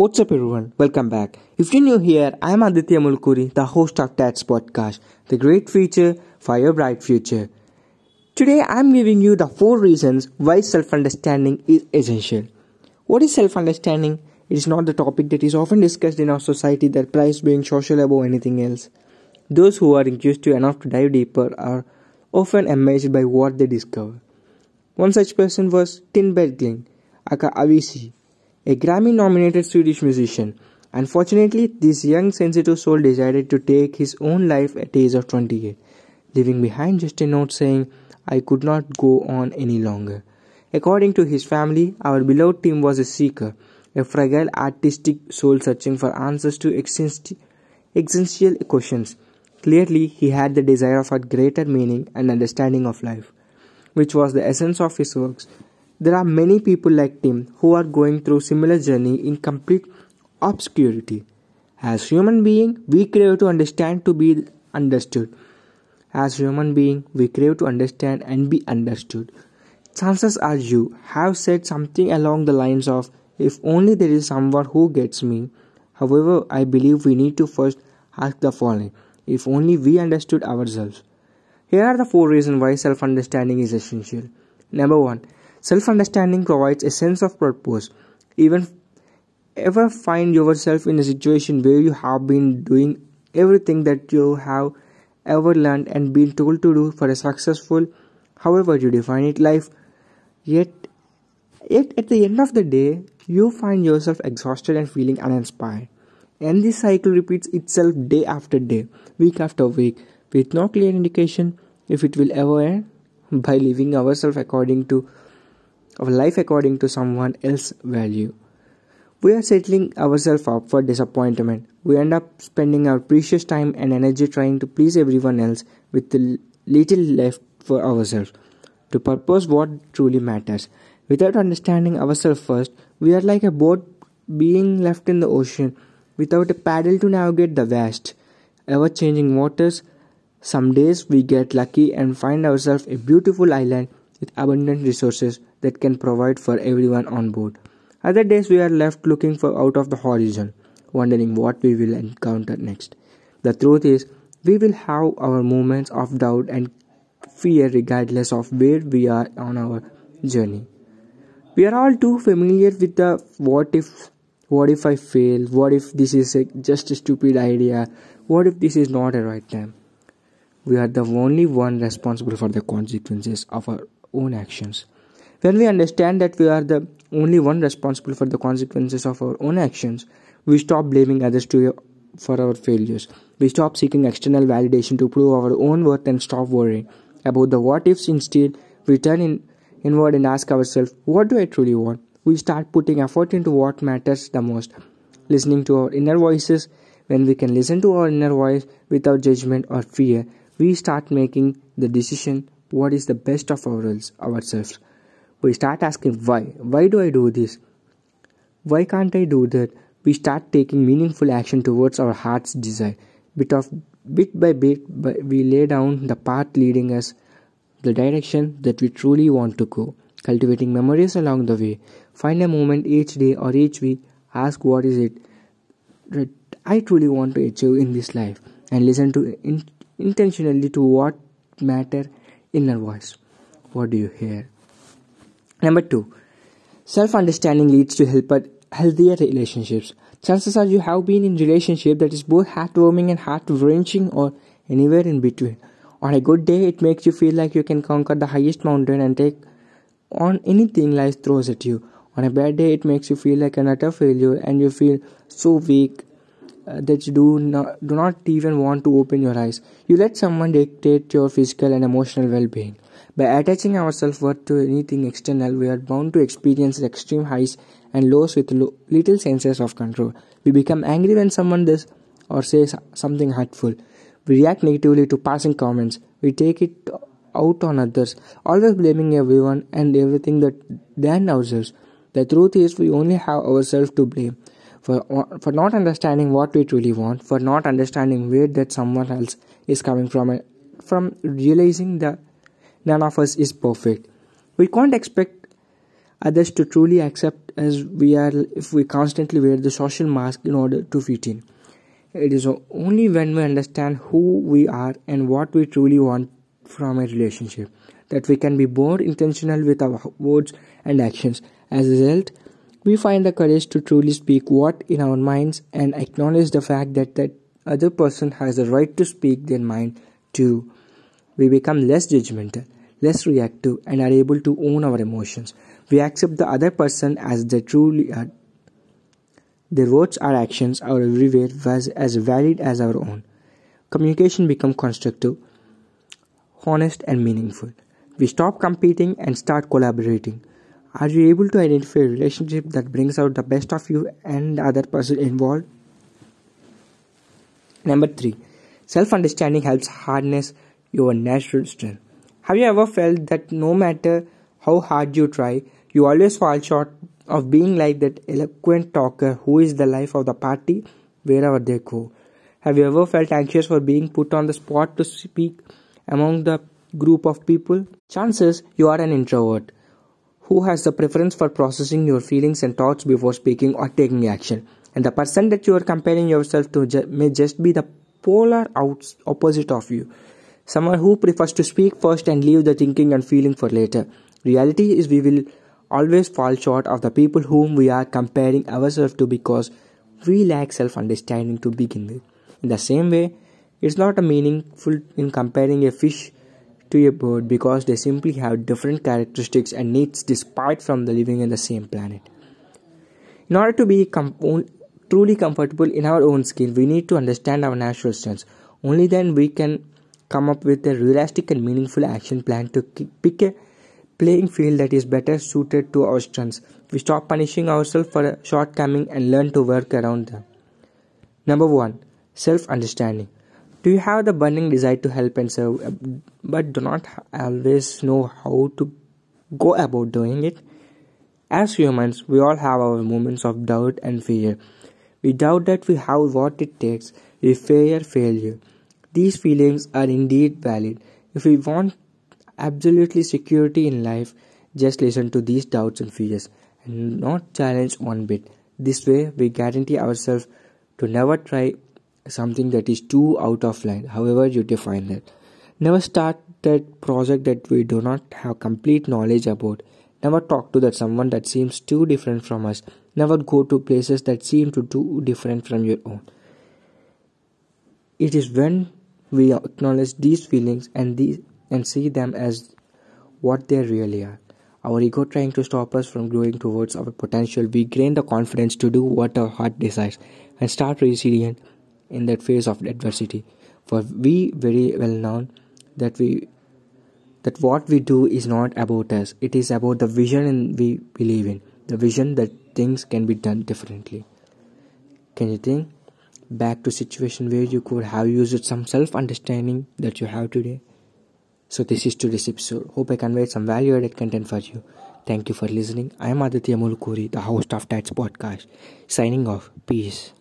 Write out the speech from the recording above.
What's up, everyone? Welcome back. If you're new here, I'm Aditya Mulkuri, the host of Tats Podcast, the great future for your bright future. Today, I'm giving you the four reasons why self understanding is essential. What is self understanding? It is not the topic that is often discussed in our society that prize being social above anything else. Those who are inquisitive enough to dive deeper are often amazed by what they discover. One such person was Tim Bergling, aka Avicii a Grammy nominated Swedish musician. Unfortunately, this young sensitive soul decided to take his own life at the age of 28, leaving behind just a note saying, I could not go on any longer. According to his family, our beloved Tim was a seeker, a fragile artistic soul searching for answers to existential questions. Clearly, he had the desire for greater meaning and understanding of life, which was the essence of his works there are many people like Tim who are going through similar journey in complete obscurity. As human being, we crave to understand to be understood. As human being, we crave to understand and be understood. Chances are you have said something along the lines of, if only there is someone who gets me. However, I believe we need to first ask the following, if only we understood ourselves. Here are the four reasons why self understanding is essential. Number one, Self understanding provides a sense of purpose. Even ever find yourself in a situation where you have been doing everything that you have ever learned and been told to do for a successful, however you define it, life, yet yet at the end of the day you find yourself exhausted and feeling uninspired. And this cycle repeats itself day after day, week after week, with no clear indication if it will ever end by living ourselves according to of life according to someone else's value. We are settling ourselves up for disappointment. We end up spending our precious time and energy trying to please everyone else with little left for ourselves. To purpose what truly matters. Without understanding ourselves first, we are like a boat being left in the ocean without a paddle to navigate the vast, ever changing waters. Some days we get lucky and find ourselves a beautiful island with abundant resources that can provide for everyone on board. Other days we are left looking for out of the horizon, wondering what we will encounter next. The truth is, we will have our moments of doubt and fear regardless of where we are on our journey. We are all too familiar with the what if, what if I fail, what if this is a, just a stupid idea, what if this is not a right time. We are the only one responsible for the consequences of our own actions. When we understand that we are the only one responsible for the consequences of our own actions, we stop blaming others to, for our failures. We stop seeking external validation to prove our own worth and stop worrying about the what ifs. Instead, we turn in, inward and ask ourselves, What do I truly want? We start putting effort into what matters the most, listening to our inner voices. When we can listen to our inner voice without judgment or fear, we start making the decision what is the best of our, ourselves we start asking why? Why do i do this? Why can't i do that? We start taking meaningful action towards our heart's desire. Bit of bit by bit we lay down the path leading us the direction that we truly want to go cultivating memories along the way. Find a moment each day or each week ask what is it that i truly want to achieve in this life? And listen to in, intentionally to what matter inner voice. What do you hear Number two, self understanding leads to healthier relationships. Chances are you have been in a relationship that is both heartwarming and heart wrenching or anywhere in between. On a good day, it makes you feel like you can conquer the highest mountain and take on anything life throws at you. On a bad day, it makes you feel like an utter failure and you feel so weak uh, that you do not, do not even want to open your eyes. You let someone dictate your physical and emotional well being. By attaching our self worth to anything external, we are bound to experience extreme highs and lows with lo- little senses of control. We become angry when someone does or says something hurtful. We react negatively to passing comments. We take it out on others, always blaming everyone and everything that than ourselves. The truth is, we only have ourselves to blame for for not understanding what we truly want, for not understanding where that someone else is coming from, from realizing that none of us is perfect. We can't expect others to truly accept as we are if we constantly wear the social mask in order to fit in. It is only when we understand who we are and what we truly want from a relationship that we can be more intentional with our words and actions. As a result, we find the courage to truly speak what in our minds and acknowledge the fact that that other person has the right to speak their mind too. We become less judgmental, less reactive, and are able to own our emotions. We accept the other person as they truly are. Their words or actions are everywhere as valid as our own. Communication becomes constructive, honest, and meaningful. We stop competing and start collaborating. Are you able to identify a relationship that brings out the best of you and the other person involved? Number three, self understanding helps harness your natural strength. Have you ever felt that no matter how hard you try, you always fall short of being like that eloquent talker who is the life of the party wherever they go? Have you ever felt anxious for being put on the spot to speak among the group of people? Chances you are an introvert who has the preference for processing your feelings and thoughts before speaking or taking action. And the person that you are comparing yourself to may just be the polar opposite of you. Someone who prefers to speak first and leave the thinking and feeling for later. Reality is we will always fall short of the people whom we are comparing ourselves to because we lack self understanding to begin with. In the same way, it's not a meaningful in comparing a fish to a bird because they simply have different characteristics and needs despite from the living in the same planet. In order to be com- truly comfortable in our own skin, we need to understand our natural strengths. Only then we can come up with a realistic and meaningful action plan to pick a playing field that is better suited to our strengths. We stop punishing ourselves for a shortcoming and learn to work around them. Number one, self understanding. Do you have the burning desire to help and serve, uh, but do not always know how to go about doing it? As humans, we all have our moments of doubt and fear. We doubt that we have what it takes, we fear failure. These feelings are indeed valid. If we want absolutely security in life, just listen to these doubts and fears and not challenge one bit. This way, we guarantee ourselves to never try something that is too out of line, however you define that. Never start that project that we do not have complete knowledge about. Never talk to that someone that seems too different from us. Never go to places that seem to too different from your own. It is when we acknowledge these feelings and these and see them as what they really are. Our ego trying to stop us from growing towards our potential, we gain the confidence to do what our heart desires and start resilient in that phase of adversity. For we very well know that we that what we do is not about us. It is about the vision we believe in the vision that things can be done differently. Can you think back to situation where you could have used some self understanding that you have today. So this is today's episode. Hope i conveyed some value added content for you. Thank you for listening. I am aditya mulkuri the host of tats podcast signing off. Peace